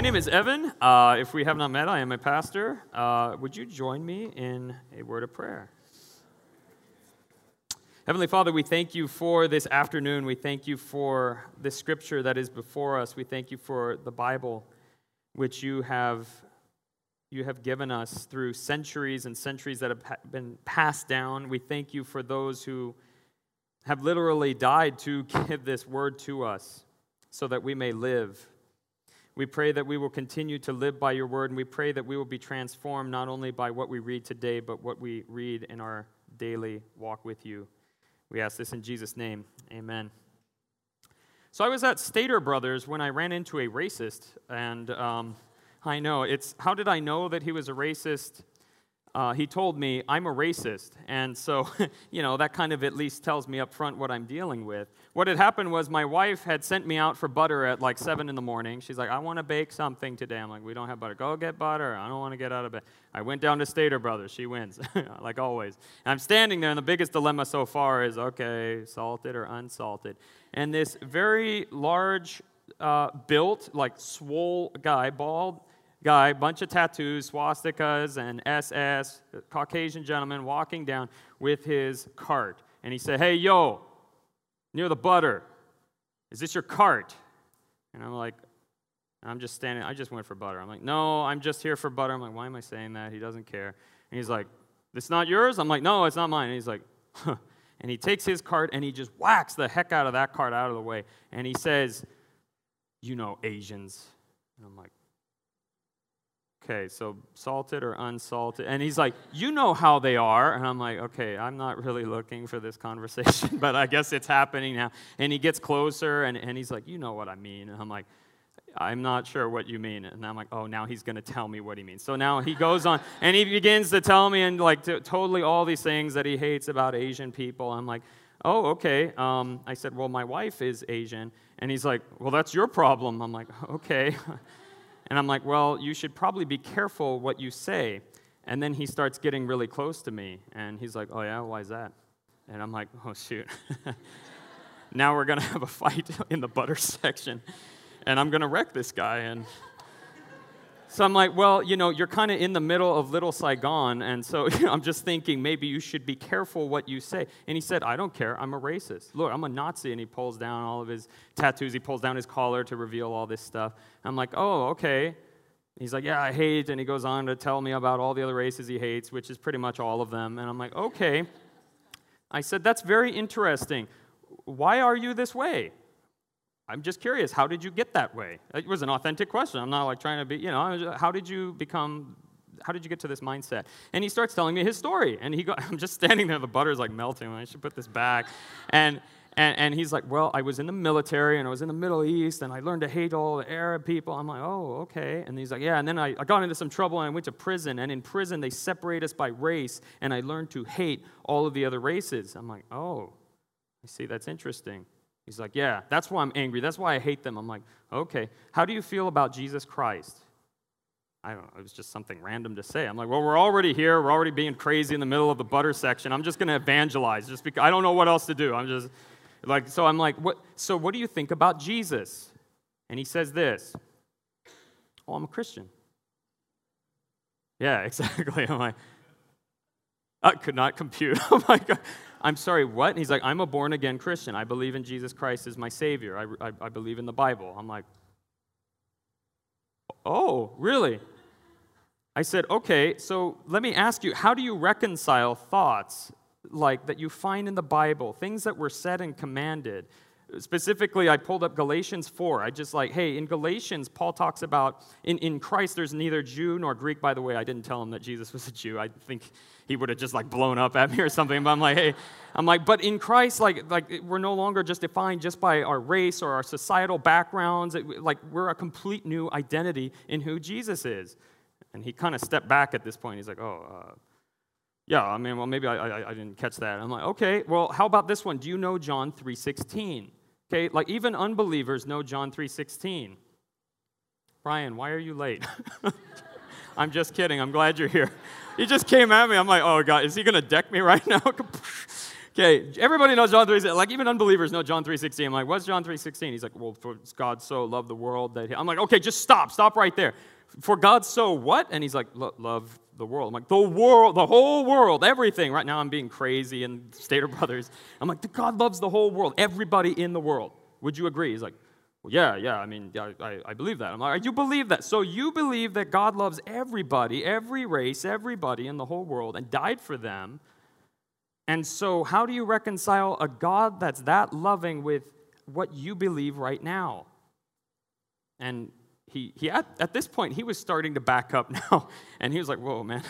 My name is Evan. Uh, if we have not met, I am a pastor. Uh, would you join me in a word of prayer? Heavenly Father, we thank you for this afternoon. We thank you for the scripture that is before us. We thank you for the Bible, which you have, you have given us through centuries and centuries that have been passed down. We thank you for those who have literally died to give this word to us so that we may live. We pray that we will continue to live by your word, and we pray that we will be transformed not only by what we read today, but what we read in our daily walk with you. We ask this in Jesus' name. Amen. So I was at Stater Brothers when I ran into a racist, and um, I know it's how did I know that he was a racist? Uh, he told me I'm a racist, and so you know that kind of at least tells me up front what I'm dealing with. What had happened was my wife had sent me out for butter at like seven in the morning. She's like, I want to bake something today. I'm like, we don't have butter. Go get butter. I don't want to get out of bed. I went down to Stater Brothers. She wins, like always. And I'm standing there, and the biggest dilemma so far is okay, salted or unsalted. And this very large, uh, built, like swole guy, bald guy, bunch of tattoos, swastikas, and SS, Caucasian gentleman walking down with his cart. And he said, Hey, yo, near the butter. Is this your cart? And I'm like, I'm just standing, I just went for butter. I'm like, no, I'm just here for butter. I'm like, why am I saying that? He doesn't care. And he's like, this not yours? I'm like, no, it's not mine. And he's like, huh. And he takes his cart and he just whacks the heck out of that cart out of the way. And he says, you know, Asians. And I'm like, okay, so salted or unsalted? And he's like, you know how they are. And I'm like, okay, I'm not really looking for this conversation, but I guess it's happening now. And he gets closer and, and he's like, you know what I mean. And I'm like, I'm not sure what you mean. And I'm like, oh, now he's going to tell me what he means. So now he goes on and he begins to tell me and like to, totally all these things that he hates about Asian people. I'm like, oh, okay. Um, I said, well, my wife is Asian. And he's like, well, that's your problem. I'm like, okay. And I'm like, well, you should probably be careful what you say. And then he starts getting really close to me. And he's like, oh, yeah, why is that? And I'm like, oh, shoot. now we're going to have a fight in the butter section. And I'm going to wreck this guy. And so I'm like, well, you know, you're kind of in the middle of Little Saigon, and so you know, I'm just thinking maybe you should be careful what you say. And he said, I don't care, I'm a racist. Look, I'm a Nazi. And he pulls down all of his tattoos, he pulls down his collar to reveal all this stuff. I'm like, oh, okay. He's like, yeah, I hate. And he goes on to tell me about all the other races he hates, which is pretty much all of them. And I'm like, okay. I said, that's very interesting. Why are you this way? I'm just curious, how did you get that way? It was an authentic question. I'm not like trying to be, you know, how did you become, how did you get to this mindset? And he starts telling me his story. And he go, I'm just standing there, the butter's like melting. I should put this back. And, and, and he's like, Well, I was in the military and I was in the Middle East and I learned to hate all the Arab people. I'm like, Oh, okay. And he's like, Yeah. And then I, I got into some trouble and I went to prison. And in prison, they separate us by race. And I learned to hate all of the other races. I'm like, Oh, I see, that's interesting. He's like, Yeah, that's why I'm angry. That's why I hate them. I'm like, Okay, how do you feel about Jesus Christ? I don't know, it was just something random to say. I'm like, Well, we're already here. We're already being crazy in the middle of the butter section. I'm just going to evangelize just because I don't know what else to do. I'm just like, so I'm like, what, So what do you think about Jesus? And he says this Oh, I'm a Christian. Yeah, exactly. I'm like, I could not compute. oh my God. I'm sorry, what? And he's like, I'm a born again Christian. I believe in Jesus Christ as my Savior. I, I, I believe in the Bible. I'm like, oh, really? I said, okay, so let me ask you, how do you reconcile thoughts like that you find in the Bible, things that were said and commanded? Specifically, I pulled up Galatians 4. I just like, hey, in Galatians, Paul talks about in, in Christ, there's neither Jew nor Greek. By the way, I didn't tell him that Jesus was a Jew. I think he would have just like blown up at me or something. But I'm like, hey, I'm like, but in Christ, like, like we're no longer just defined just by our race or our societal backgrounds. It, like, we're a complete new identity in who Jesus is. And he kind of stepped back at this point. He's like, oh, uh, yeah, I mean, well, maybe I, I, I, didn't catch that. I'm like, okay, well, how about this one? Do you know John 3.16? Okay, like even unbelievers know John 3:16. Brian, why are you late? I'm just kidding. I'm glad you're here. He just came at me. I'm like, oh God, is he gonna deck me right now? okay, everybody knows John 3.16. Like, even unbelievers know John 3.16. I'm like, what's John 3.16? He's like, well, for God so loved the world that... He... I'm like, okay, just stop. Stop right there. For God so what? And he's like, love the world. I'm like, the world, the whole world, everything. Right now I'm being crazy and Stater Brothers. I'm like, God loves the whole world, everybody in the world. Would you agree? He's like, well, yeah, yeah, I mean, yeah, I, I believe that. I'm like, you believe that? So you believe that God loves everybody, every race, everybody in the whole world, and died for them. And so, how do you reconcile a God that's that loving with what you believe right now? And he, he at, at this point, he was starting to back up now. And he was like, whoa, man.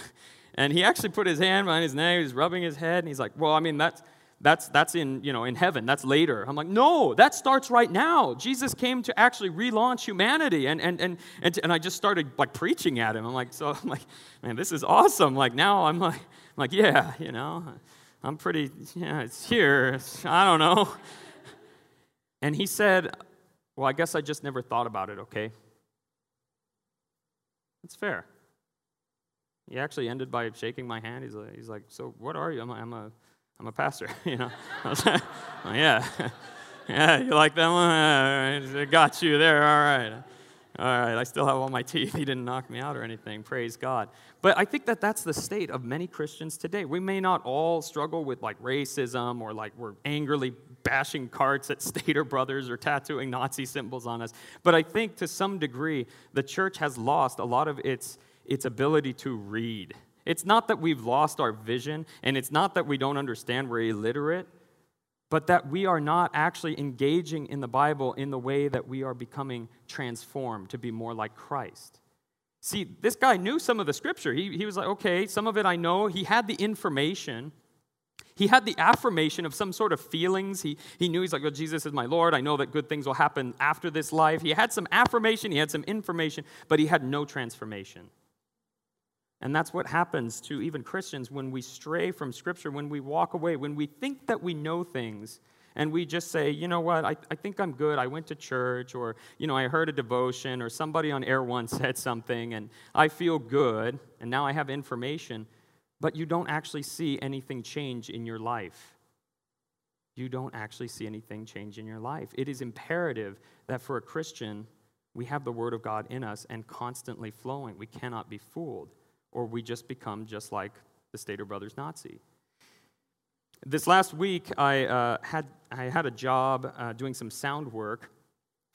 And he actually put his hand behind his neck, he was rubbing his head, and he's like, well, I mean, that's that's, that's in, you know, in heaven. That's later. I'm like, no, that starts right now. Jesus came to actually relaunch humanity. And, and, and, and, and I just started like preaching at him. I'm like, so I'm like, man, this is awesome. Like now I'm like, I'm like yeah, you know, I'm pretty, yeah, it's here. I don't know. And he said, well, I guess I just never thought about it, okay? That's fair. He actually ended by shaking my hand. He's like, he's like so what are you? I'm, I'm a I'm a pastor, you know. i was well, oh, yeah. yeah, you like that one? Uh, I got you there. All right. All right, I still have all my teeth. He didn't knock me out or anything. Praise God. But I think that that's the state of many Christians today. We may not all struggle with like racism or like we're angrily bashing carts at Stater Brothers or tattooing Nazi symbols on us. But I think to some degree, the church has lost a lot of its, its ability to read it's not that we've lost our vision, and it's not that we don't understand we're illiterate, but that we are not actually engaging in the Bible in the way that we are becoming transformed to be more like Christ. See, this guy knew some of the scripture. He, he was like, okay, some of it I know. He had the information. He had the affirmation of some sort of feelings. He, he knew he's like, well, Jesus is my Lord. I know that good things will happen after this life. He had some affirmation, he had some information, but he had no transformation. And that's what happens to even Christians when we stray from Scripture, when we walk away, when we think that we know things and we just say, you know what, I, I think I'm good. I went to church, or, you know, I heard a devotion, or somebody on Air One said something, and I feel good, and now I have information, but you don't actually see anything change in your life. You don't actually see anything change in your life. It is imperative that for a Christian, we have the Word of God in us and constantly flowing. We cannot be fooled or we just become just like the Stater Brothers Nazi. This last week, I, uh, had, I had a job uh, doing some sound work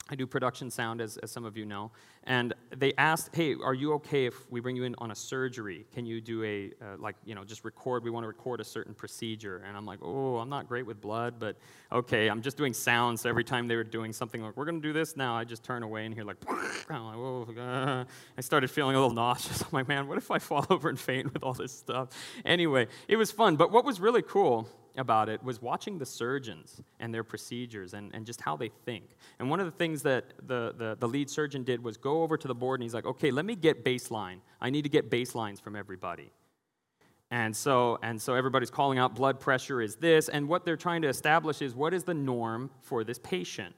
I do production sound, as, as some of you know. And they asked, hey, are you okay if we bring you in on a surgery? Can you do a, uh, like, you know, just record? We want to record a certain procedure. And I'm like, oh, I'm not great with blood, but okay, I'm just doing sounds. So every time they were doing something like, we're going to do this now, I just turn away and hear, like, I'm like, oh. I started feeling a little nauseous. I'm like, man, what if I fall over and faint with all this stuff? Anyway, it was fun. But what was really cool about it was watching the surgeons and their procedures and, and just how they think. And one of the things that the, the, the, lead surgeon did was go over to the board and he's like, okay, let me get baseline. I need to get baselines from everybody. And so, and so everybody's calling out blood pressure is this, and what they're trying to establish is what is the norm for this patient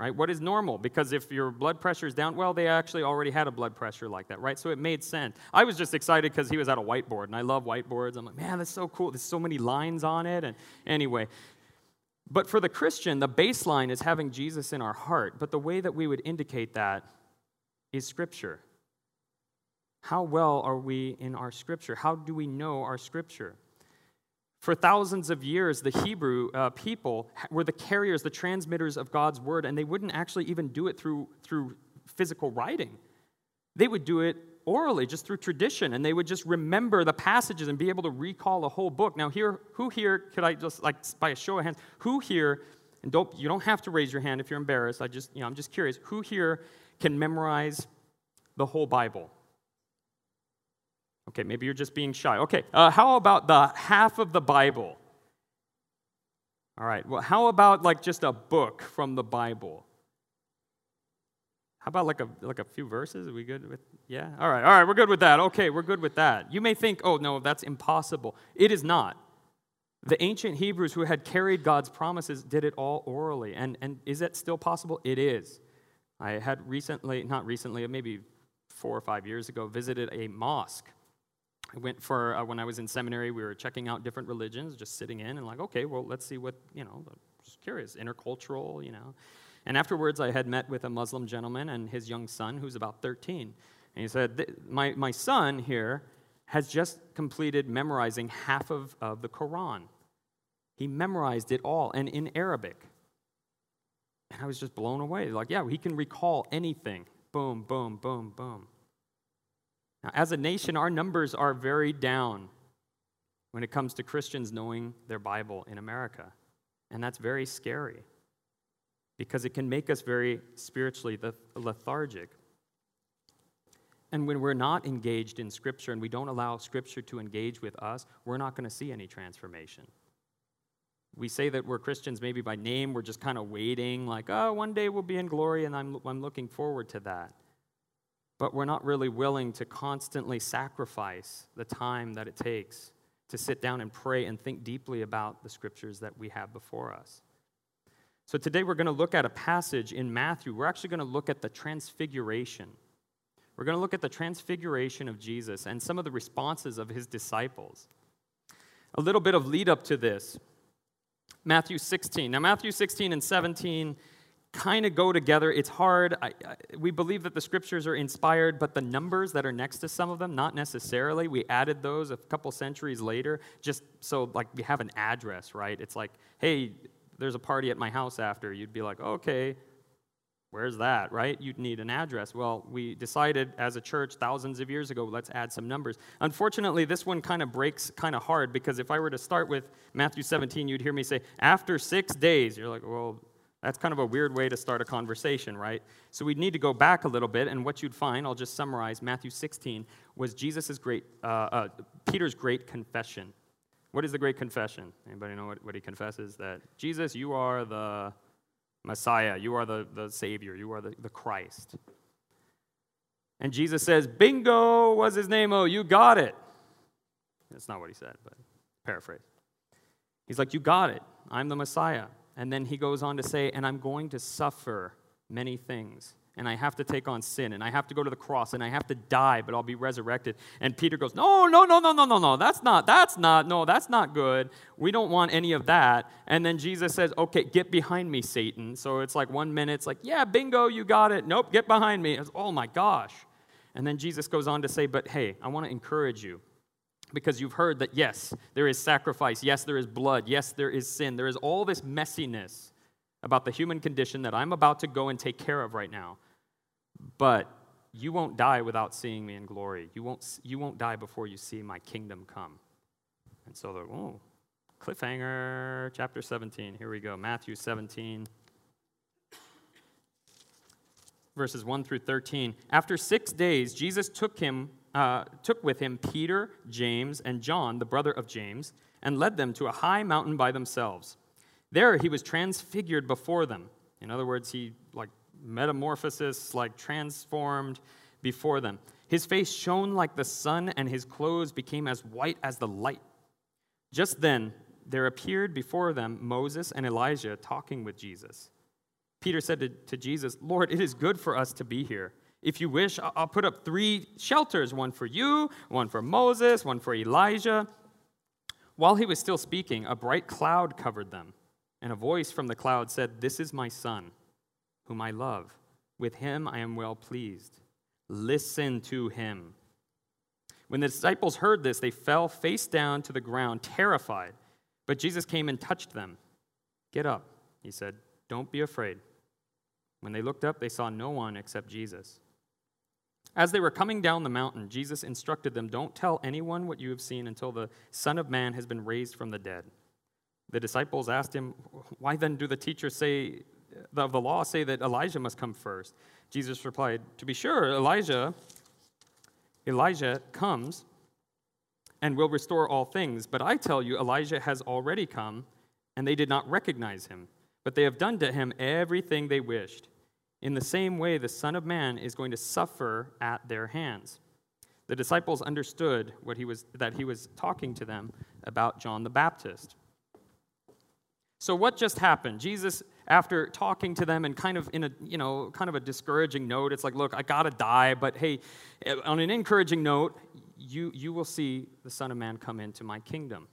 right? What is normal? Because if your blood pressure is down, well, they actually already had a blood pressure like that, right? So it made sense. I was just excited because he was at a whiteboard, and I love whiteboards. I'm like, man, that's so cool. There's so many lines on it. And anyway, but for the Christian, the baseline is having Jesus in our heart. But the way that we would indicate that is Scripture. How well are we in our Scripture? How do we know our Scripture? For thousands of years, the Hebrew uh, people were the carriers, the transmitters of God's word, and they wouldn't actually even do it through, through physical writing. They would do it orally, just through tradition, and they would just remember the passages and be able to recall a whole book. Now, here, who here could I just, like, by a show of hands, who here, and don't, you don't have to raise your hand if you're embarrassed, I just, you know, I'm just curious, who here can memorize the whole Bible? Okay, maybe you're just being shy. Okay, uh, how about the half of the Bible? All right, well, how about like just a book from the Bible? How about like a, like a few verses? Are we good with, yeah? All right, all right, we're good with that. Okay, we're good with that. You may think, oh, no, that's impossible. It is not. The ancient Hebrews who had carried God's promises did it all orally. And, and is that still possible? It is. I had recently, not recently, maybe four or five years ago, visited a mosque I went for, uh, when I was in seminary, we were checking out different religions, just sitting in and like, okay, well, let's see what, you know, just curious, intercultural, you know. And afterwards, I had met with a Muslim gentleman and his young son, who's about 13. And he said, my, my son here has just completed memorizing half of, of the Quran. He memorized it all, and in Arabic. And I was just blown away. Like, yeah, he can recall anything. Boom, boom, boom, boom. Now, as a nation, our numbers are very down when it comes to Christians knowing their Bible in America. And that's very scary because it can make us very spiritually lethargic. And when we're not engaged in Scripture and we don't allow Scripture to engage with us, we're not going to see any transformation. We say that we're Christians maybe by name, we're just kind of waiting, like, oh, one day we'll be in glory, and I'm, I'm looking forward to that but we're not really willing to constantly sacrifice the time that it takes to sit down and pray and think deeply about the scriptures that we have before us. So today we're going to look at a passage in Matthew. We're actually going to look at the transfiguration. We're going to look at the transfiguration of Jesus and some of the responses of his disciples. A little bit of lead up to this. Matthew 16. Now, Matthew 16 and 17 kind of go together. It's hard. I, I, we believe that the scriptures are inspired, but the numbers that are next to some of them, not necessarily. We added those a couple centuries later, just so like we have an address, right? It's like, hey, there's a party at my house after. You'd be like, okay, where's that, right? You'd need an address. Well, we decided as a church thousands of years ago, let's add some numbers. Unfortunately, this one kind of breaks kind of hard because if I were to start with Matthew 17, you'd hear me say, after six days. You're like, well, that's kind of a weird way to start a conversation, right? So we'd need to go back a little bit, and what you'd find, I'll just summarize Matthew 16, was Jesus's great, uh, uh, Peter's great confession. What is the great confession? Anybody know what, what he confesses? That Jesus, you are the Messiah, you are the, the Savior, you are the, the Christ. And Jesus says, Bingo, what's his name? Oh, you got it. That's not what he said, but paraphrase. He's like, You got it. I'm the Messiah. And then he goes on to say, And I'm going to suffer many things. And I have to take on sin, and I have to go to the cross, and I have to die, but I'll be resurrected. And Peter goes, No, no, no, no, no, no, no. That's not, that's not, no, that's not good. We don't want any of that. And then Jesus says, Okay, get behind me, Satan. So it's like one minute, it's like, Yeah, bingo, you got it. Nope, get behind me. It's, oh my gosh. And then Jesus goes on to say, But hey, I want to encourage you because you've heard that yes, there is sacrifice, yes, there is blood, yes, there is sin, there is all this messiness about the human condition that I'm about to go and take care of right now. But you won't die without seeing me in glory. You won't, you won't die before you see my kingdom come. And so the oh, cliffhanger, chapter 17. Here we go. Matthew 17, verses 1 through 13. After six days, Jesus took him uh, took with him Peter, James, and John, the brother of James, and led them to a high mountain by themselves. There he was transfigured before them. In other words, he like metamorphosis, like transformed before them. His face shone like the sun, and his clothes became as white as the light. Just then, there appeared before them Moses and Elijah talking with Jesus. Peter said to, to Jesus, Lord, it is good for us to be here. If you wish, I'll put up three shelters one for you, one for Moses, one for Elijah. While he was still speaking, a bright cloud covered them, and a voice from the cloud said, This is my son, whom I love. With him I am well pleased. Listen to him. When the disciples heard this, they fell face down to the ground, terrified. But Jesus came and touched them. Get up, he said. Don't be afraid. When they looked up, they saw no one except Jesus. As they were coming down the mountain, Jesus instructed them Don't tell anyone what you have seen until the Son of Man has been raised from the dead. The disciples asked him, Why then do the teachers say, of the law say that Elijah must come first? Jesus replied, To be sure, Elijah, Elijah comes and will restore all things. But I tell you, Elijah has already come, and they did not recognize him. But they have done to him everything they wished. In the same way, the Son of Man is going to suffer at their hands. The disciples understood what he was, that he was talking to them about John the Baptist. So, what just happened? Jesus, after talking to them and kind of in a, you know, kind of a discouraging note, it's like, look, I gotta die, but hey, on an encouraging note, you, you will see the Son of Man come into my kingdom.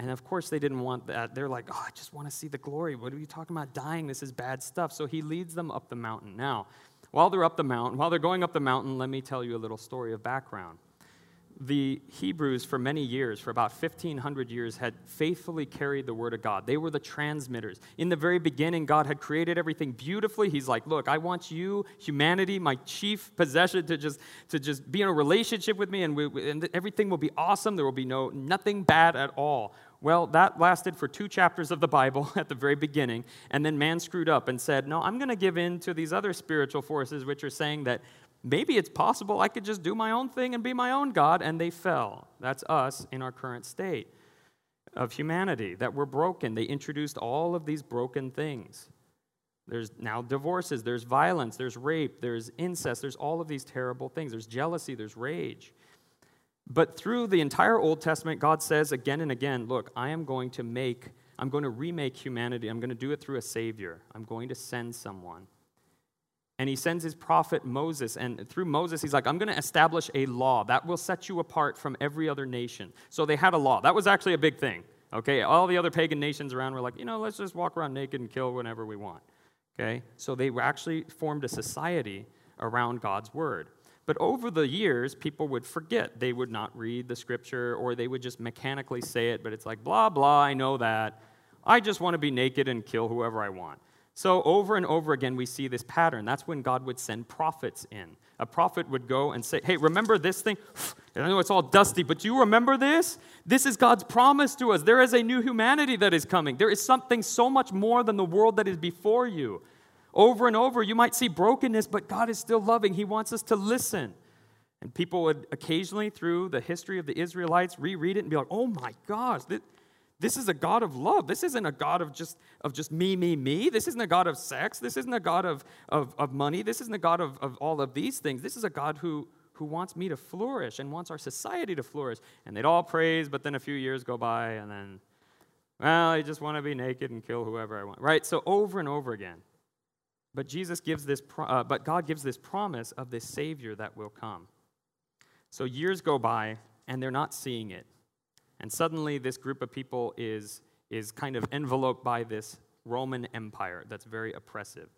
And of course, they didn't want that. They're like, oh, I just want to see the glory. What are you talking about dying? This is bad stuff. So he leads them up the mountain. Now, while they're up the mountain, while they're going up the mountain, let me tell you a little story of background the Hebrews, for many years, for about 1,500 years, had faithfully carried the Word of God. They were the transmitters. In the very beginning, God had created everything beautifully. He's like, Look, I want you, humanity, my chief possession, to just, to just be in a relationship with me, and, we, and everything will be awesome. There will be no, nothing bad at all. Well, that lasted for two chapters of the Bible at the very beginning, and then man screwed up and said, No, I'm going to give in to these other spiritual forces, which are saying that maybe it's possible I could just do my own thing and be my own God, and they fell. That's us in our current state of humanity, that we're broken. They introduced all of these broken things. There's now divorces, there's violence, there's rape, there's incest, there's all of these terrible things. There's jealousy, there's rage. But through the entire Old Testament, God says again and again, look, I am going to make, I'm going to remake humanity. I'm going to do it through a Savior. I'm going to send someone and he sends his prophet Moses. And through Moses, he's like, I'm going to establish a law that will set you apart from every other nation. So they had a law. That was actually a big thing. Okay, all the other pagan nations around were like, you know, let's just walk around naked and kill whenever we want. Okay, so they actually formed a society around God's word. But over the years, people would forget. They would not read the scripture or they would just mechanically say it, but it's like, blah, blah, I know that. I just want to be naked and kill whoever I want. So, over and over again, we see this pattern. That's when God would send prophets in. A prophet would go and say, Hey, remember this thing? I know it's all dusty, but do you remember this? This is God's promise to us. There is a new humanity that is coming. There is something so much more than the world that is before you. Over and over, you might see brokenness, but God is still loving. He wants us to listen. And people would occasionally, through the history of the Israelites, reread it and be like, oh my gosh, this is a God of love. This isn't a God of just, of just me, me, me. This isn't a God of sex. This isn't a God of, of, of money. This isn't a God of, of all of these things. This is a God who, who wants me to flourish and wants our society to flourish. And they'd all praise, but then a few years go by, and then, well, I just want to be naked and kill whoever I want. Right? So over and over again. But Jesus gives this, uh, but God gives this promise of this Savior that will come. So years go by, and they're not seeing it. And suddenly, this group of people is, is kind of enveloped by this Roman Empire that's very oppressive.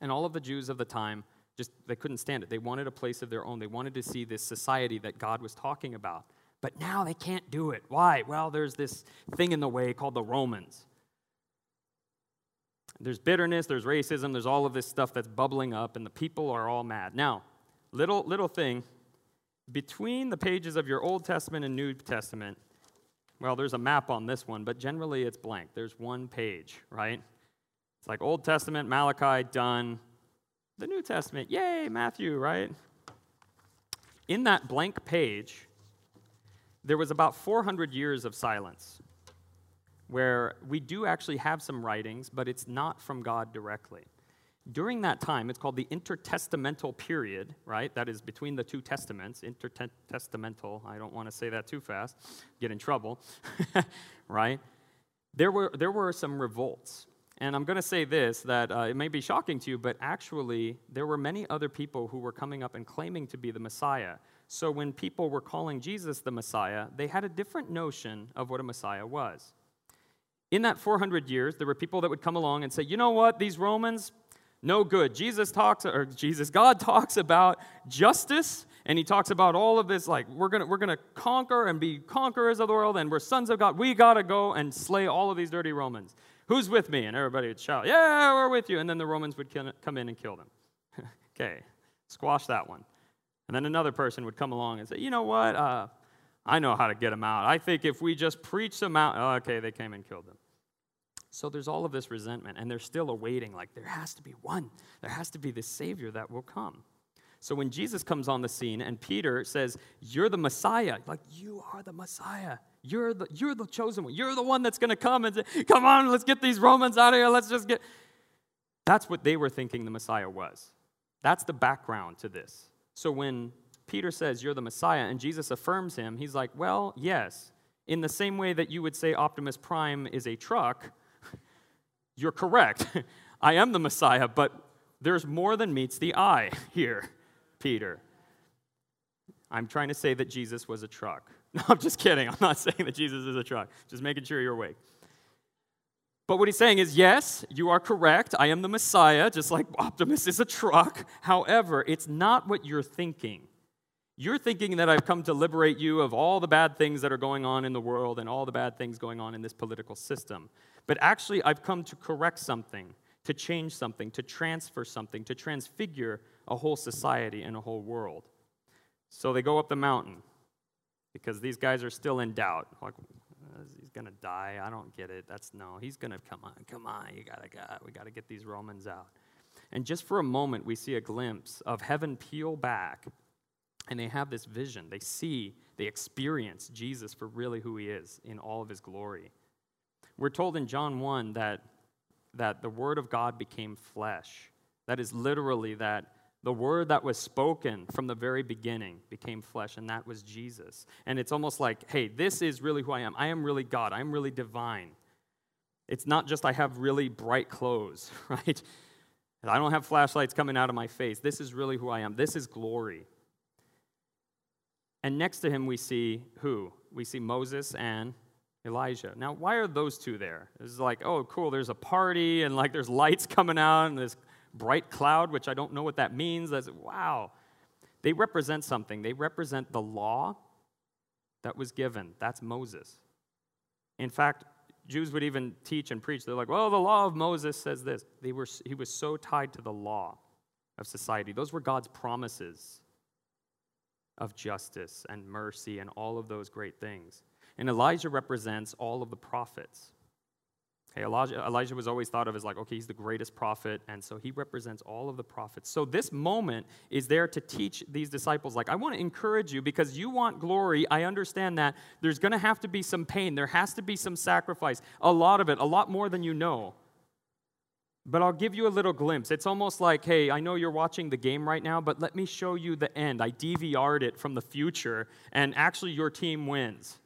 And all of the Jews of the time just they couldn't stand it. They wanted a place of their own. They wanted to see this society that God was talking about. But now they can't do it. Why? Well, there's this thing in the way called the Romans. There's bitterness, there's racism, there's all of this stuff that's bubbling up, and the people are all mad. Now, little little thing, between the pages of your Old Testament and New Testament, well, there's a map on this one, but generally it's blank. There's one page, right? It's like Old Testament, Malachi, done. The New Testament, yay, Matthew, right? In that blank page, there was about 400 years of silence where we do actually have some writings, but it's not from God directly. During that time, it's called the intertestamental period, right? That is between the two testaments. Intertestamental, I don't want to say that too fast, get in trouble, right? There were, there were some revolts. And I'm going to say this that uh, it may be shocking to you, but actually, there were many other people who were coming up and claiming to be the Messiah. So when people were calling Jesus the Messiah, they had a different notion of what a Messiah was. In that 400 years, there were people that would come along and say, you know what, these Romans, no good. Jesus talks, or Jesus, God talks about justice, and he talks about all of this like, we're gonna, we're gonna conquer and be conquerors of the world, and we're sons of God. We gotta go and slay all of these dirty Romans. Who's with me? And everybody would shout, Yeah, we're with you. And then the Romans would come in and kill them. okay, squash that one. And then another person would come along and say, You know what? Uh, I know how to get them out. I think if we just preach them out, oh, okay, they came and killed them. So there's all of this resentment, and they're still awaiting, like, there has to be one. There has to be the Savior that will come. So when Jesus comes on the scene and Peter says, You're the Messiah, like, you are the Messiah. You're the, you're the chosen one. You're the one that's going to come and say, Come on, let's get these Romans out of here. Let's just get. That's what they were thinking the Messiah was. That's the background to this. So when Peter says, You're the Messiah, and Jesus affirms him, he's like, Well, yes. In the same way that you would say Optimus Prime is a truck, you're correct. I am the Messiah, but there's more than meets the eye here, Peter. I'm trying to say that Jesus was a truck. No, I'm just kidding. I'm not saying that Jesus is a truck. Just making sure you're awake. But what he's saying is, yes, you are correct. I am the Messiah, just like Optimus is a truck. However, it's not what you're thinking. You're thinking that I've come to liberate you of all the bad things that are going on in the world and all the bad things going on in this political system. But actually, I've come to correct something, to change something, to transfer something, to transfigure a whole society and a whole world. So they go up the mountain because these guys are still in doubt. Like, he's to die. I don't get it. That's no. He's to come on. Come on. You got to go. we got to get these Romans out. And just for a moment we see a glimpse of heaven peel back and they have this vision. They see, they experience Jesus for really who he is in all of his glory. We're told in John 1 that that the word of God became flesh. That is literally that the word that was spoken from the very beginning became flesh, and that was Jesus. And it's almost like, hey, this is really who I am. I am really God. I'm really divine. It's not just I have really bright clothes, right? I don't have flashlights coming out of my face. This is really who I am. This is glory. And next to him, we see who? We see Moses and Elijah. Now, why are those two there? It's like, oh, cool, there's a party and like there's lights coming out and this bright cloud, which I don't know what that means. That's wow. They represent something. They represent the law that was given. That's Moses. In fact, Jews would even teach and preach. They're like, well, the law of Moses says this. They were, he was so tied to the law of society. Those were God's promises of justice and mercy and all of those great things. And Elijah represents all of the prophets. Okay, Elijah, Elijah was always thought of as like, okay, he's the greatest prophet, and so he represents all of the prophets. So this moment is there to teach these disciples, like, I want to encourage you because you want glory. I understand that there's going to have to be some pain, there has to be some sacrifice, a lot of it, a lot more than you know. But I'll give you a little glimpse. It's almost like, hey, I know you're watching the game right now, but let me show you the end. I DVR'd it from the future, and actually your team wins.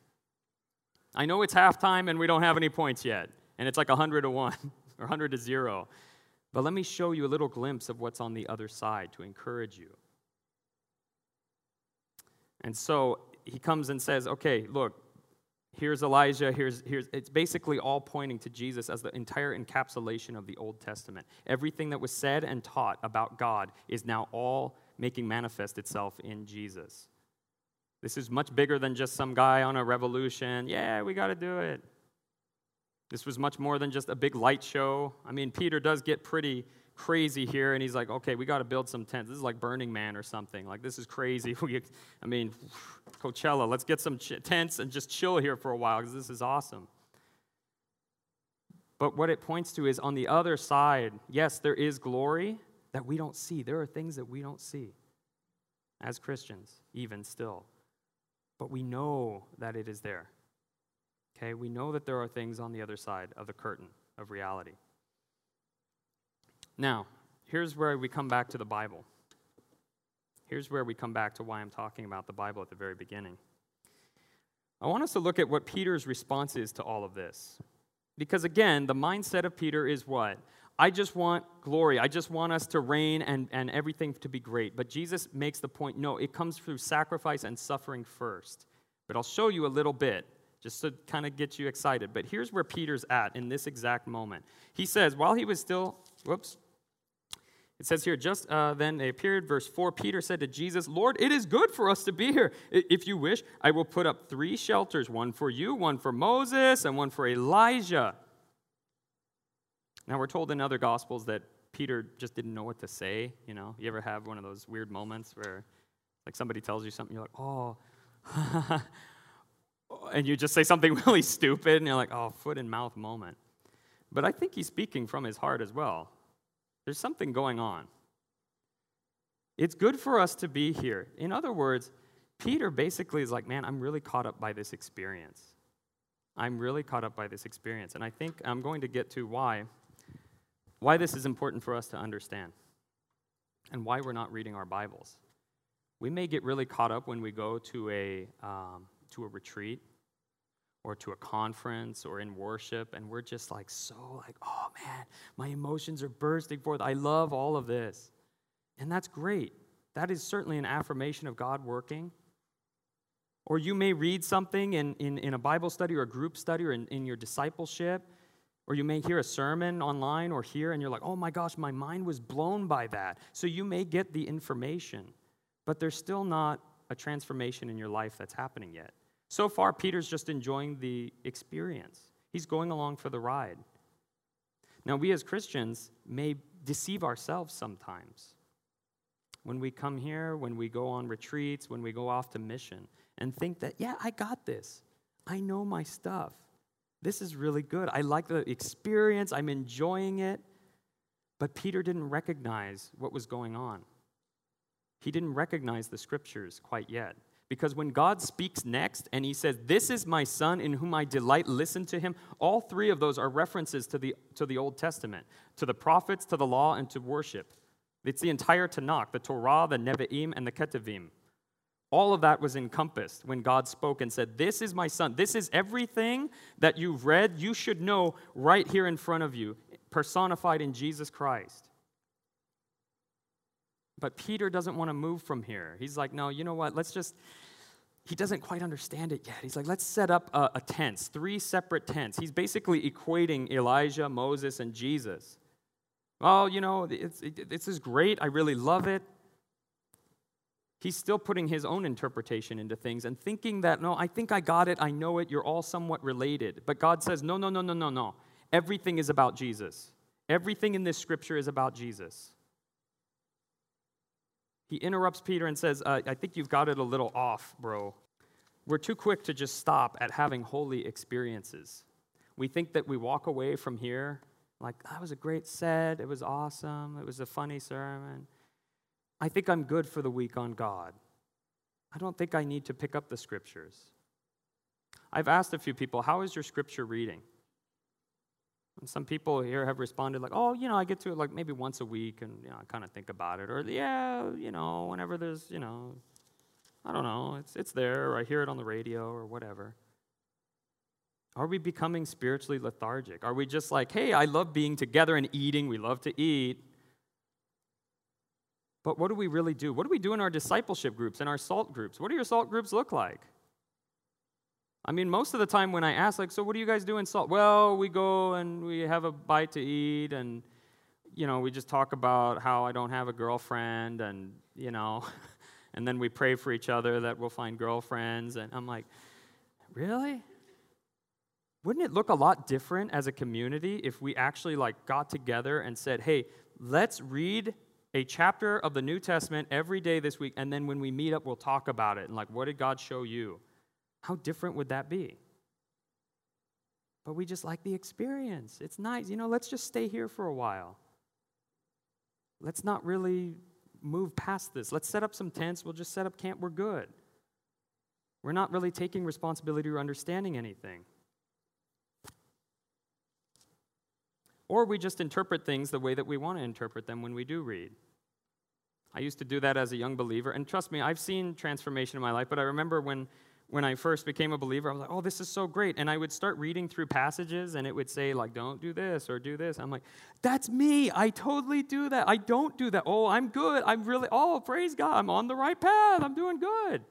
I know it's halftime and we don't have any points yet and it's like 100 to 1 or 100 to 0. But let me show you a little glimpse of what's on the other side to encourage you. And so he comes and says, okay, look, here's Elijah, here's, here's, it's basically all pointing to Jesus as the entire encapsulation of the Old Testament. Everything that was said and taught about God is now all making manifest itself in Jesus. This is much bigger than just some guy on a revolution. Yeah, we got to do it. This was much more than just a big light show. I mean, Peter does get pretty crazy here, and he's like, okay, we got to build some tents. This is like Burning Man or something. Like, this is crazy. We, I mean, Coachella, let's get some ch- tents and just chill here for a while because this is awesome. But what it points to is on the other side, yes, there is glory that we don't see. There are things that we don't see as Christians, even still. But we know that it is there. Okay, we know that there are things on the other side of the curtain of reality. Now, here's where we come back to the Bible. Here's where we come back to why I'm talking about the Bible at the very beginning. I want us to look at what Peter's response is to all of this. Because again, the mindset of Peter is what? I just want glory. I just want us to reign and, and everything to be great. But Jesus makes the point no, it comes through sacrifice and suffering first. But I'll show you a little bit just to kind of get you excited. But here's where Peter's at in this exact moment. He says, while he was still, whoops, it says here, just uh, then they appeared, verse 4 Peter said to Jesus, Lord, it is good for us to be here. If you wish, I will put up three shelters one for you, one for Moses, and one for Elijah. Now, we're told in other gospels that Peter just didn't know what to say. You know, you ever have one of those weird moments where, like, somebody tells you something, you're like, oh, and you just say something really stupid and you're like, oh, foot and mouth moment. But I think he's speaking from his heart as well. There's something going on. It's good for us to be here. In other words, Peter basically is like, man, I'm really caught up by this experience. I'm really caught up by this experience. And I think I'm going to get to why why this is important for us to understand and why we're not reading our Bibles. We may get really caught up when we go to a, um, to a retreat or to a conference or in worship, and we're just like so like, oh man, my emotions are bursting forth. I love all of this. And that's great. That is certainly an affirmation of God working. Or you may read something in, in, in a Bible study or a group study or in, in your discipleship, or you may hear a sermon online or here, and you're like, oh my gosh, my mind was blown by that. So you may get the information, but there's still not a transformation in your life that's happening yet. So far, Peter's just enjoying the experience, he's going along for the ride. Now, we as Christians may deceive ourselves sometimes. When we come here, when we go on retreats, when we go off to mission, and think that, yeah, I got this. I know my stuff. This is really good. I like the experience, I'm enjoying it. But Peter didn't recognize what was going on. He didn't recognize the scriptures quite yet. Because when God speaks next and he says, This is my son in whom I delight, listen to him, all three of those are references to the, to the Old Testament, to the prophets, to the law, and to worship. It's the entire Tanakh, the Torah, the Nevi'im, and the Ketuvim. All of that was encompassed when God spoke and said, This is my son. This is everything that you've read, you should know right here in front of you, personified in Jesus Christ. But Peter doesn't want to move from here. He's like, No, you know what? Let's just. He doesn't quite understand it yet. He's like, let's set up a, a three separate tents. He's basically equating Elijah, Moses, and Jesus. Well, you know, it's, it, this is great. I really love it he's still putting his own interpretation into things and thinking that, no, I think I got it, I know it, you're all somewhat related. But God says, no, no, no, no, no, no. Everything is about Jesus. Everything in this scripture is about Jesus. He interrupts Peter and says, uh, I think you've got it a little off, bro. We're too quick to just stop at having holy experiences. We think that we walk away from here like, that was a great set, it was awesome, it was a funny sermon. I think I'm good for the week on God. I don't think I need to pick up the scriptures. I've asked a few people, How is your scripture reading? And some people here have responded like, "Oh, you know, I get to it like maybe once a week, and you know, I kind of think about it." Or, "Yeah, you know, whenever there's, you know, I don't know, it's it's there, or I hear it on the radio, or whatever." Are we becoming spiritually lethargic? Are we just like, "Hey, I love being together and eating. We love to eat. But what do we really do? What do we do in our discipleship groups and our salt groups? What do your salt groups look like? I mean, most of the time when I ask, like, so what do you guys do in salt? Well, we go and we have a bite to eat, and, you know, we just talk about how I don't have a girlfriend, and, you know, and then we pray for each other that we'll find girlfriends. And I'm like, really? Wouldn't it look a lot different as a community if we actually, like, got together and said, hey, let's read a chapter of the New Testament every day this week, and then when we meet up, we'll talk about it and like, what did God show you? How different would that be? But we just like the experience. It's nice. You know, let's just stay here for a while. Let's not really move past this. Let's set up some tents. We'll just set up camp. We're good. We're not really taking responsibility or understanding anything. Or we just interpret things the way that we want to interpret them when we do read. I used to do that as a young believer. And trust me, I've seen transformation in my life, but I remember when, when I first became a believer, I was like, oh, this is so great. And I would start reading through passages, and it would say, like, don't do this or do this. I'm like, that's me. I totally do that. I don't do that. Oh, I'm good. I'm really, oh, praise God. I'm on the right path. I'm doing good.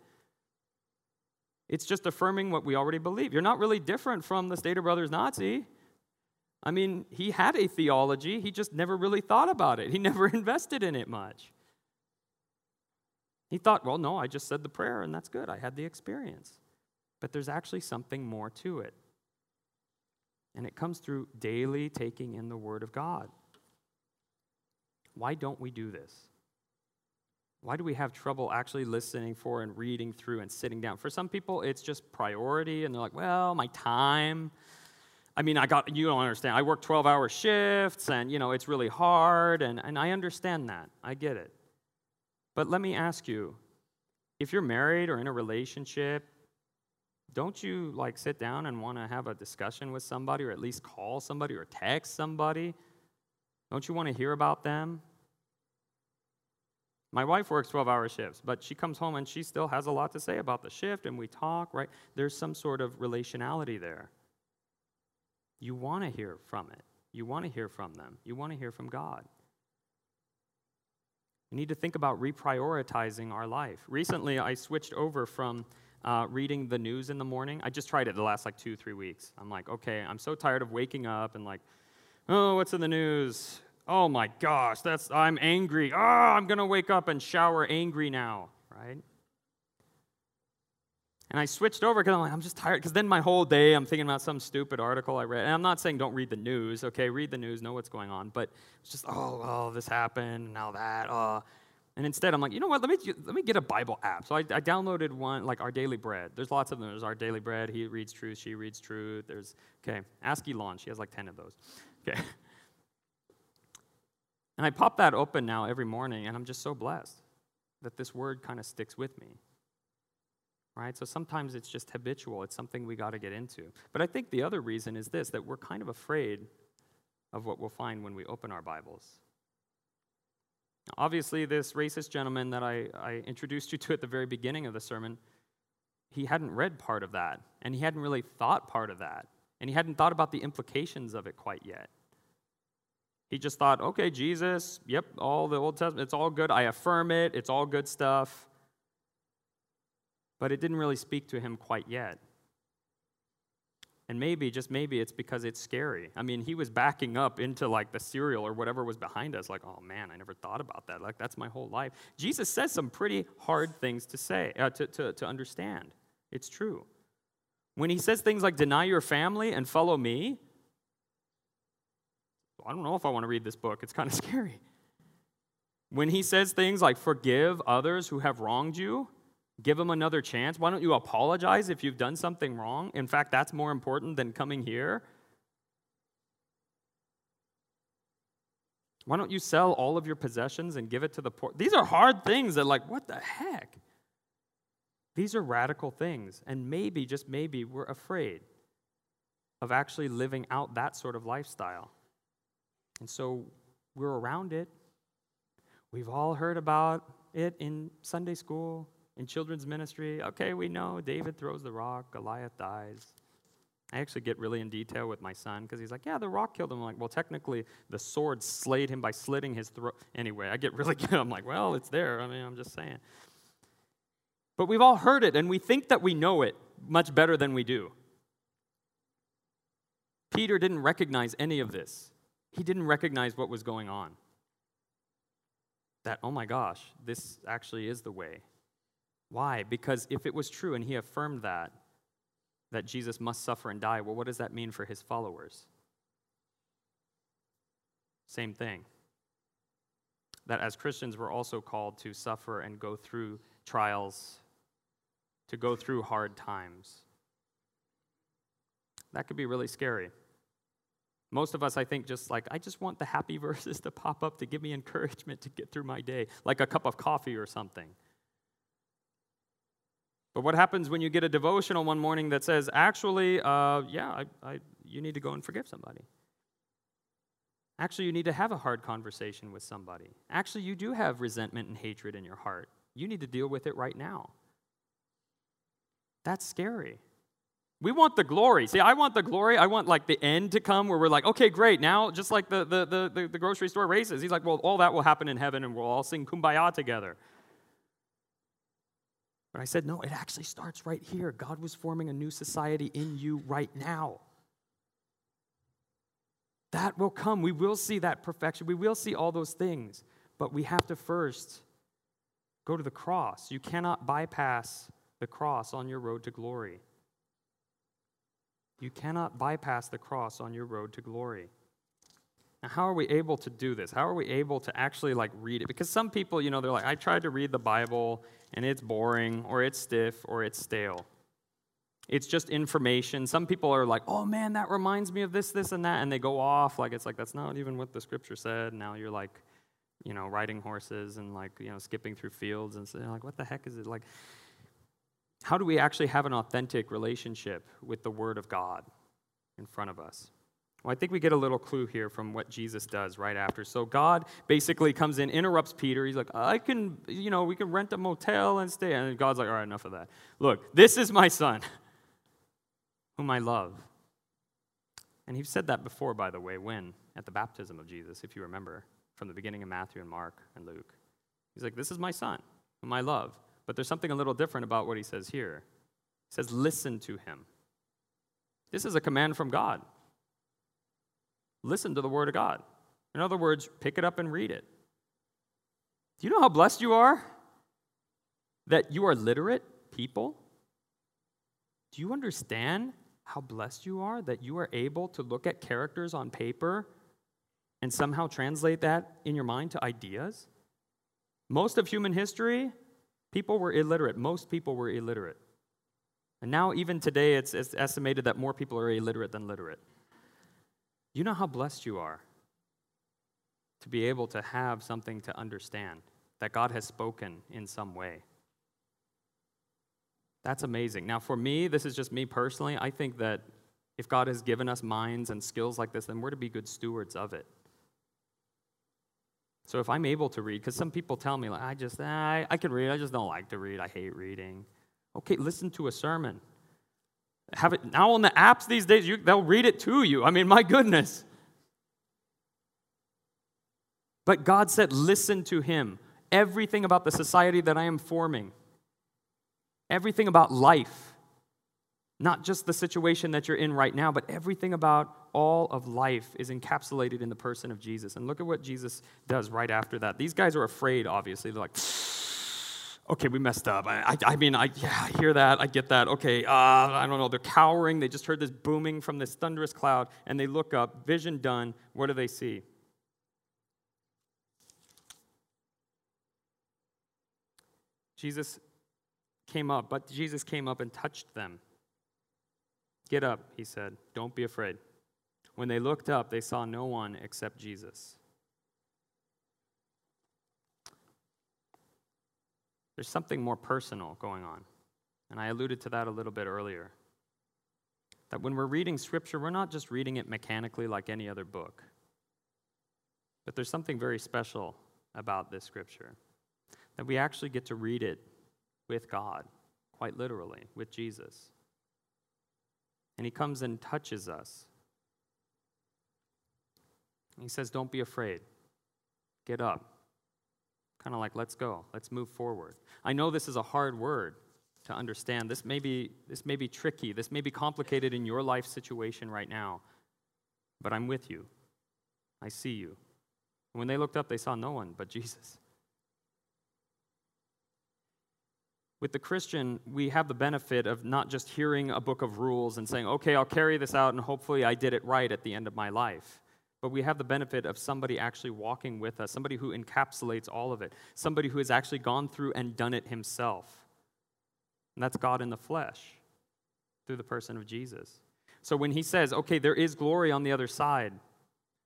It's just affirming what we already believe. You're not really different from the Stater Brothers Nazi. I mean, he had a theology, he just never really thought about it. He never invested in it much. He thought, well, no, I just said the prayer and that's good. I had the experience. But there's actually something more to it. And it comes through daily taking in the Word of God. Why don't we do this? Why do we have trouble actually listening for and reading through and sitting down? For some people, it's just priority, and they're like, well, my time. I mean, I got, you don't understand. I work 12 hour shifts, and, you know, it's really hard, and, and I understand that. I get it. But let me ask you if you're married or in a relationship, don't you like sit down and want to have a discussion with somebody or at least call somebody or text somebody? Don't you want to hear about them? My wife works 12 hour shifts, but she comes home and she still has a lot to say about the shift and we talk, right? There's some sort of relationality there. You want to hear from it. You want to hear from them. You want to hear from God. We need to think about reprioritizing our life. Recently, I switched over from uh, reading the news in the morning. I just tried it the last like two, three weeks. I'm like, okay, I'm so tired of waking up and like, oh, what's in the news? Oh my gosh, that's I'm angry. Oh, I'm gonna wake up and shower angry now, right? And I switched over because I'm like, I'm just tired. Because then my whole day I'm thinking about some stupid article I read. And I'm not saying don't read the news, okay? Read the news, know what's going on. But it's just, oh, oh, this happened, now that, oh. And instead, I'm like, you know what? Let me let me get a Bible app. So I, I, downloaded one, like Our Daily Bread. There's lots of them. There's Our Daily Bread. He reads truth. She reads truth. There's okay. Ask Elon. She has like ten of those. Okay. And I pop that open now every morning, and I'm just so blessed that this word kind of sticks with me. Right? So sometimes it's just habitual. It's something we got to get into. But I think the other reason is this that we're kind of afraid of what we'll find when we open our Bibles. Now, Obviously, this racist gentleman that I, I introduced you to at the very beginning of the sermon, he hadn't read part of that, and he hadn't really thought part of that, and he hadn't thought about the implications of it quite yet. He just thought, okay, Jesus, yep, all the Old Testament, it's all good. I affirm it, it's all good stuff. But it didn't really speak to him quite yet. And maybe, just maybe, it's because it's scary. I mean, he was backing up into like the cereal or whatever was behind us, like, oh man, I never thought about that. Like, that's my whole life. Jesus says some pretty hard things to say, uh, to, to, to understand. It's true. When he says things like, deny your family and follow me, I don't know if I want to read this book. It's kind of scary. When he says things like, forgive others who have wronged you, Give them another chance. Why don't you apologize if you've done something wrong? In fact, that's more important than coming here. Why don't you sell all of your possessions and give it to the poor? These are hard things that, like, what the heck? These are radical things. And maybe, just maybe, we're afraid of actually living out that sort of lifestyle. And so we're around it. We've all heard about it in Sunday school, in children's ministry, okay, we know David throws the rock, Goliath dies. I actually get really in detail with my son because he's like, yeah, the rock killed him. I'm like, well, technically, the sword slayed him by slitting his throat. Anyway, I get really good. I'm like, well, it's there. I mean, I'm just saying. But we've all heard it, and we think that we know it much better than we do. Peter didn't recognize any of this, he didn't recognize what was going on. That, oh my gosh, this actually is the way. Why? Because if it was true and he affirmed that, that Jesus must suffer and die, well, what does that mean for his followers? Same thing. That as Christians, we're also called to suffer and go through trials, to go through hard times. That could be really scary. Most of us, I think, just like, I just want the happy verses to pop up to give me encouragement to get through my day, like a cup of coffee or something. But what happens when you get a devotional one morning that says, actually, uh, yeah, I, I, you need to go and forgive somebody? Actually, you need to have a hard conversation with somebody. Actually, you do have resentment and hatred in your heart. You need to deal with it right now. That's scary. We want the glory. See, I want the glory. I want like the end to come where we're like, okay, great. Now, just like the, the, the, the grocery store races, he's like, well, all that will happen in heaven and we'll all sing kumbaya together. But I said, no, it actually starts right here. God was forming a new society in you right now. That will come. We will see that perfection. We will see all those things. But we have to first go to the cross. You cannot bypass the cross on your road to glory. You cannot bypass the cross on your road to glory. Now, how are we able to do this? How are we able to actually like read it? Because some people, you know, they're like, I tried to read the Bible and it's boring or it's stiff or it's stale. It's just information. Some people are like, oh man, that reminds me of this, this, and that. And they go off like it's like, that's not even what the scripture said. Now you're like, you know, riding horses and like, you know, skipping through fields. And so like, what the heck is it? Like, how do we actually have an authentic relationship with the Word of God in front of us? Well, I think we get a little clue here from what Jesus does right after. So God basically comes in, interrupts Peter. He's like, I can, you know, we can rent a motel and stay. And God's like, all right, enough of that. Look, this is my son, whom I love. And he said that before, by the way, when? At the baptism of Jesus, if you remember, from the beginning of Matthew and Mark and Luke. He's like, this is my son, whom I love. But there's something a little different about what he says here. He says, Listen to him. This is a command from God. Listen to the word of God. In other words, pick it up and read it. Do you know how blessed you are? That you are literate people? Do you understand how blessed you are that you are able to look at characters on paper and somehow translate that in your mind to ideas? Most of human history, people were illiterate. Most people were illiterate. And now, even today, it's, it's estimated that more people are illiterate than literate. You know how blessed you are to be able to have something to understand that God has spoken in some way. That's amazing. Now, for me, this is just me personally. I think that if God has given us minds and skills like this, then we're to be good stewards of it. So if I'm able to read, because some people tell me, like, I just, I, I can read, I just don't like to read, I hate reading. Okay, listen to a sermon. Have it now on the apps these days, you, they'll read it to you. I mean, my goodness. But God said, listen to him. Everything about the society that I am forming, everything about life, not just the situation that you're in right now, but everything about all of life is encapsulated in the person of Jesus. And look at what Jesus does right after that. These guys are afraid, obviously. They're like, okay, we messed up. I, I, I, mean, I, yeah, I hear that. I get that. Okay, uh, I don't know. They're cowering. They just heard this booming from this thunderous cloud, and they look up. Vision done. What do they see? Jesus came up, but Jesus came up and touched them. Get up, he said. Don't be afraid. When they looked up, they saw no one except Jesus. There's something more personal going on. And I alluded to that a little bit earlier. That when we're reading Scripture, we're not just reading it mechanically like any other book. But there's something very special about this Scripture. That we actually get to read it with God, quite literally, with Jesus. And He comes and touches us. He says, Don't be afraid. Get up. Kind of like, let's go, let's move forward. I know this is a hard word to understand. This may be, this may be tricky, this may be complicated in your life situation right now, but I'm with you. I see you. When they looked up, they saw no one but Jesus. With the Christian, we have the benefit of not just hearing a book of rules and saying, okay, I'll carry this out and hopefully I did it right at the end of my life but we have the benefit of somebody actually walking with us, somebody who encapsulates all of it, somebody who has actually gone through and done it himself. And that's God in the flesh through the person of Jesus. So when he says, okay, there is glory on the other side,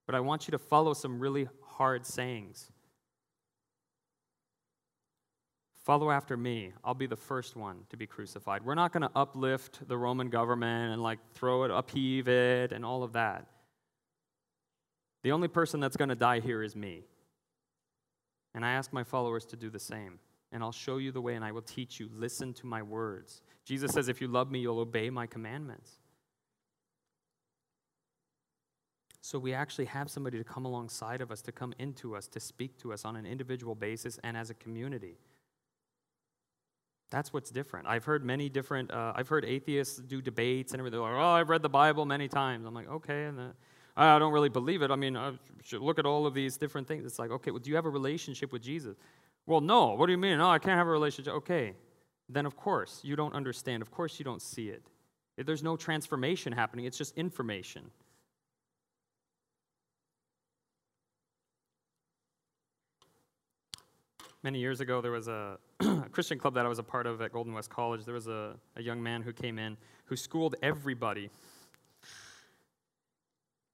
but I want you to follow some really hard sayings. Follow after me. I'll be the first one to be crucified. We're not going to uplift the Roman government and like throw it, upheave it, and all of that. The only person that's going to die here is me. And I ask my followers to do the same. And I'll show you the way and I will teach you. Listen to my words. Jesus says, If you love me, you'll obey my commandments. So we actually have somebody to come alongside of us, to come into us, to speak to us on an individual basis and as a community. That's what's different. I've heard many different, uh, I've heard atheists do debates and everything. Like, oh, I've read the Bible many times. I'm like, okay. And the, I don't really believe it. I mean, I should look at all of these different things. It's like, okay, well, do you have a relationship with Jesus? Well, no. What do you mean? No, I can't have a relationship. Okay. Then, of course, you don't understand. Of course, you don't see it. There's no transformation happening, it's just information. Many years ago, there was a Christian club that I was a part of at Golden West College. There was a, a young man who came in who schooled everybody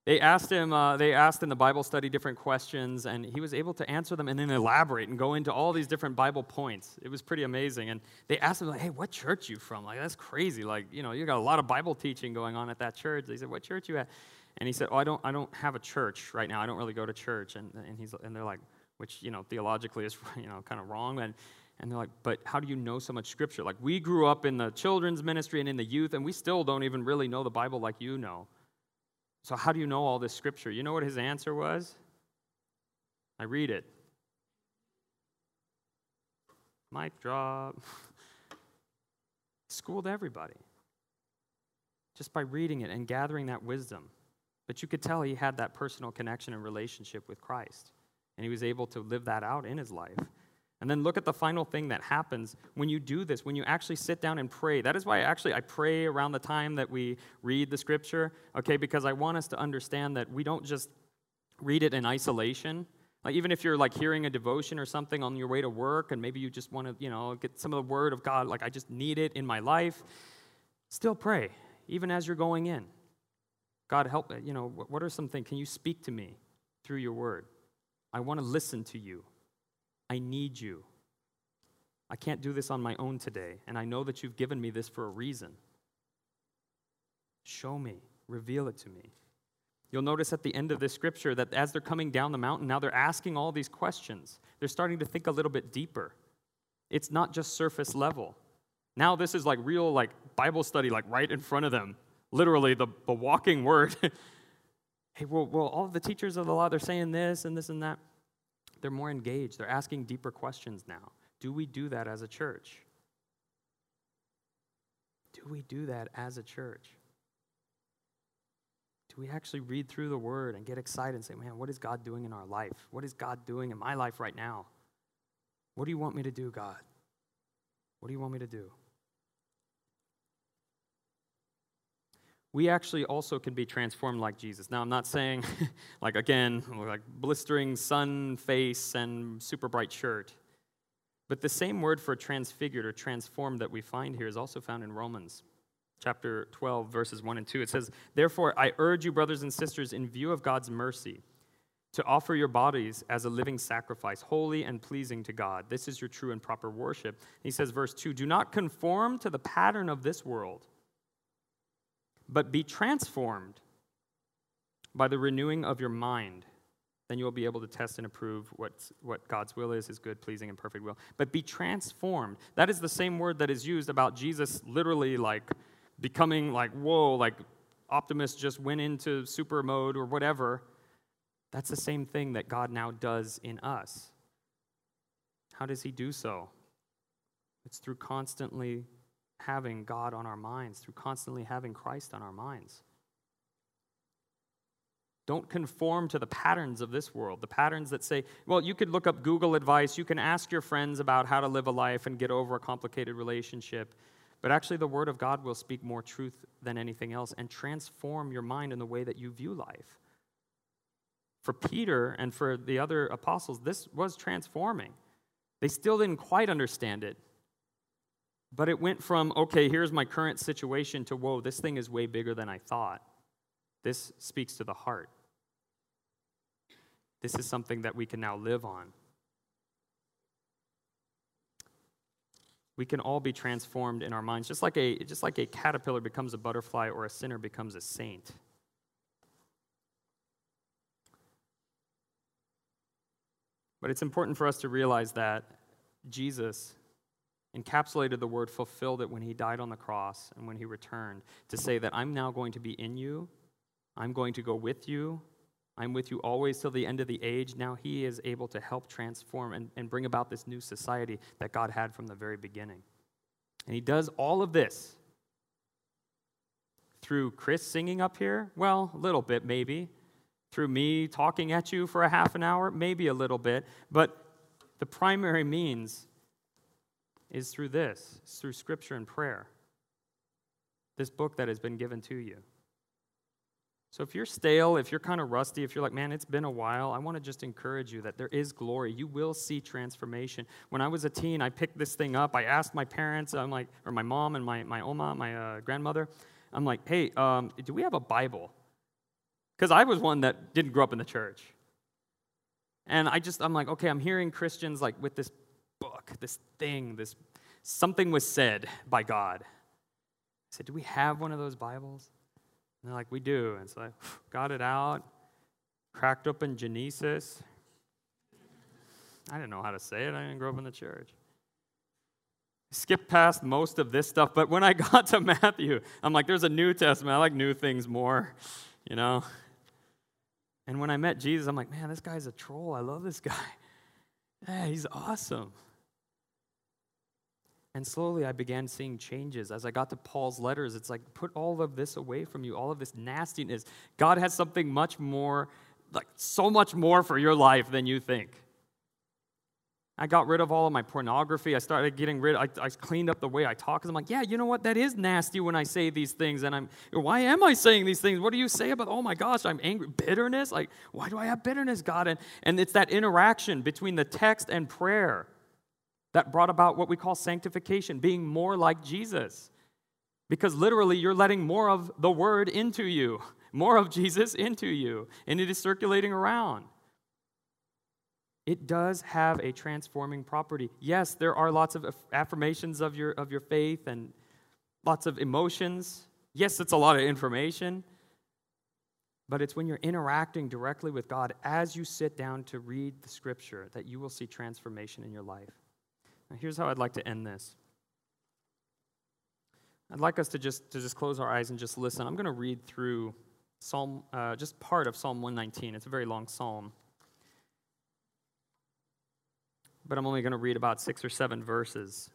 they asked him, uh, they asked in the Bible study different questions, and he was able to answer them and then elaborate and go into all these different Bible points. It was pretty amazing. And they asked him, like, hey, what church you from? Like, that's crazy. Like, you know, you got a lot of Bible teaching going on at that church. They said, what church you at? And he said, oh, I don't, I don't have a church right now. I don't really go to church. And, and, he's, and they're like, which, you know, theologically is, you know, kind of wrong. And, and they're like, but how do you know so much scripture? Like, we grew up in the children's ministry and in the youth, and we still don't even really know the Bible like you know. So, how do you know all this scripture? You know what his answer was? I read it. Mic drop. schooled everybody just by reading it and gathering that wisdom. But you could tell he had that personal connection and relationship with Christ, and he was able to live that out in his life. And then look at the final thing that happens when you do this, when you actually sit down and pray. That is why actually I pray around the time that we read the scripture, okay, because I want us to understand that we don't just read it in isolation. Like even if you're like hearing a devotion or something on your way to work and maybe you just want to, you know, get some of the word of God, like I just need it in my life, still pray even as you're going in. God, help, me. you know, what are some things? Can you speak to me through your word? I want to listen to you. I need you. I can't do this on my own today, and I know that you've given me this for a reason. Show me, reveal it to me. You'll notice at the end of this scripture that as they're coming down the mountain, now they're asking all these questions. They're starting to think a little bit deeper. It's not just surface level. Now this is like real like Bible study like right in front of them. Literally the, the walking word. hey, well, well, all the teachers of the law, they're saying this and this and that. They're more engaged. They're asking deeper questions now. Do we do that as a church? Do we do that as a church? Do we actually read through the word and get excited and say, man, what is God doing in our life? What is God doing in my life right now? What do you want me to do, God? What do you want me to do? We actually also can be transformed like Jesus. Now, I'm not saying, like, again, like blistering sun face and super bright shirt. But the same word for transfigured or transformed that we find here is also found in Romans chapter 12, verses 1 and 2. It says, Therefore, I urge you, brothers and sisters, in view of God's mercy, to offer your bodies as a living sacrifice, holy and pleasing to God. This is your true and proper worship. He says, verse 2 Do not conform to the pattern of this world but be transformed by the renewing of your mind. Then you will be able to test and approve what's, what God's will is, his good, pleasing, and perfect will. But be transformed. That is the same word that is used about Jesus literally like becoming like, whoa, like Optimus just went into super mode or whatever. That's the same thing that God now does in us. How does he do so? It's through constantly having God on our minds, through constantly having Christ on our minds. Don't conform to the patterns of this world, the patterns that say, well, you could look up Google advice, you can ask your friends about how to live a life and get over a complicated relationship. But actually, the Word of God will speak more truth than anything else and transform your mind in the way that you view life. For Peter and for the other apostles, this was transforming. They still didn't quite understand it, but it went from, okay, here's my current situation, to, whoa, this thing is way bigger than I thought. This speaks to the heart. This is something that we can now live on. We can all be transformed in our minds, just like a, just like a caterpillar becomes a butterfly or a sinner becomes a saint. But it's important for us to realize that Jesus encapsulated the word, fulfilled it when he died on the cross and when he returned to say that I'm now going to be in you, I'm going to go with you, I'm with you always till the end of the age. Now he is able to help transform and, and bring about this new society that God had from the very beginning. And he does all of this through Chris singing up here? Well, a little bit, maybe. Through me talking at you for a half an hour? Maybe a little bit. But the primary means is through this, it's through scripture and prayer. This book that has been given to you. So if you're stale, if you're kind of rusty, if you're like, man, it's been a while, I want to just encourage you that there is glory. You will see transformation. When I was a teen, I picked this thing up. I asked my parents, I'm like, or my mom and my, my oma, my uh, grandmother, I'm like, hey, um, do we have a Bible? Because I was one that didn't grow up in the church. And I just, I'm like, okay, I'm hearing Christians like with this book, this thing, this something was said by God. I said, Do we have one of those Bibles? And they're like, We do. And so I got it out, cracked open Genesis. I didn't know how to say it, I didn't grow up in the church. Skipped past most of this stuff, but when I got to Matthew, I'm like, there's a New Testament. I like new things more, you know? And when I met Jesus, I'm like, man, this guy's a troll. I love this guy. Yeah, he's awesome. And slowly I began seeing changes. As I got to Paul's letters, it's like, put all of this away from you, all of this nastiness. God has something much more, like so much more for your life than you think. I got rid of all of my pornography. I started getting rid. I, I cleaned up the way I talk. Cause I'm like, yeah, you know what? That is nasty when I say these things. And I'm, why am I saying these things? What do you say about? Oh my gosh, I'm angry. Bitterness. Like, why do I have bitterness, God? And and it's that interaction between the text and prayer that brought about what we call sanctification, being more like Jesus. Because literally, you're letting more of the Word into you, more of Jesus into you, and it is circulating around. It does have a transforming property. Yes, there are lots of affirmations of your, of your faith and lots of emotions. Yes, it's a lot of information. But it's when you're interacting directly with God as you sit down to read the scripture that you will see transformation in your life. Here's how I'd like to end this. I'd like us to just, to just close our eyes and just listen. I'm going to read through Psalm, uh, just part of Psalm 119. It's a very long psalm. But I'm only going to read about six or seven verses.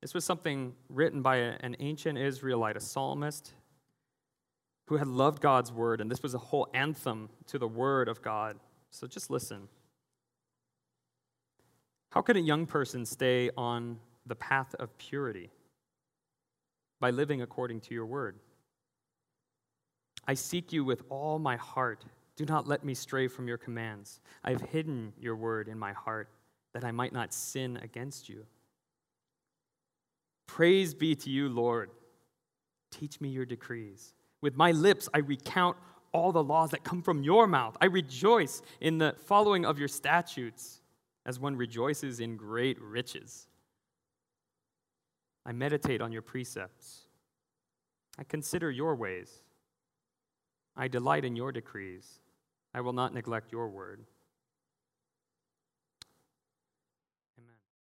This was something written by a, an ancient Israelite, a psalmist, who had loved God's word, and this was a whole anthem to the word of God. So just listen. How can a young person stay on the path of purity? By living according to your word. I seek you with all my heart. Do not let me stray from your commands. I have hidden your word in my heart that I might not sin against you. Praise be to you, Lord. Teach me your decrees. With my lips, I recount all the laws that come from your mouth. I rejoice in the following of your statutes as one rejoices in great riches. I meditate on your precepts. I consider your ways. I delight in your decrees. I will not neglect your word.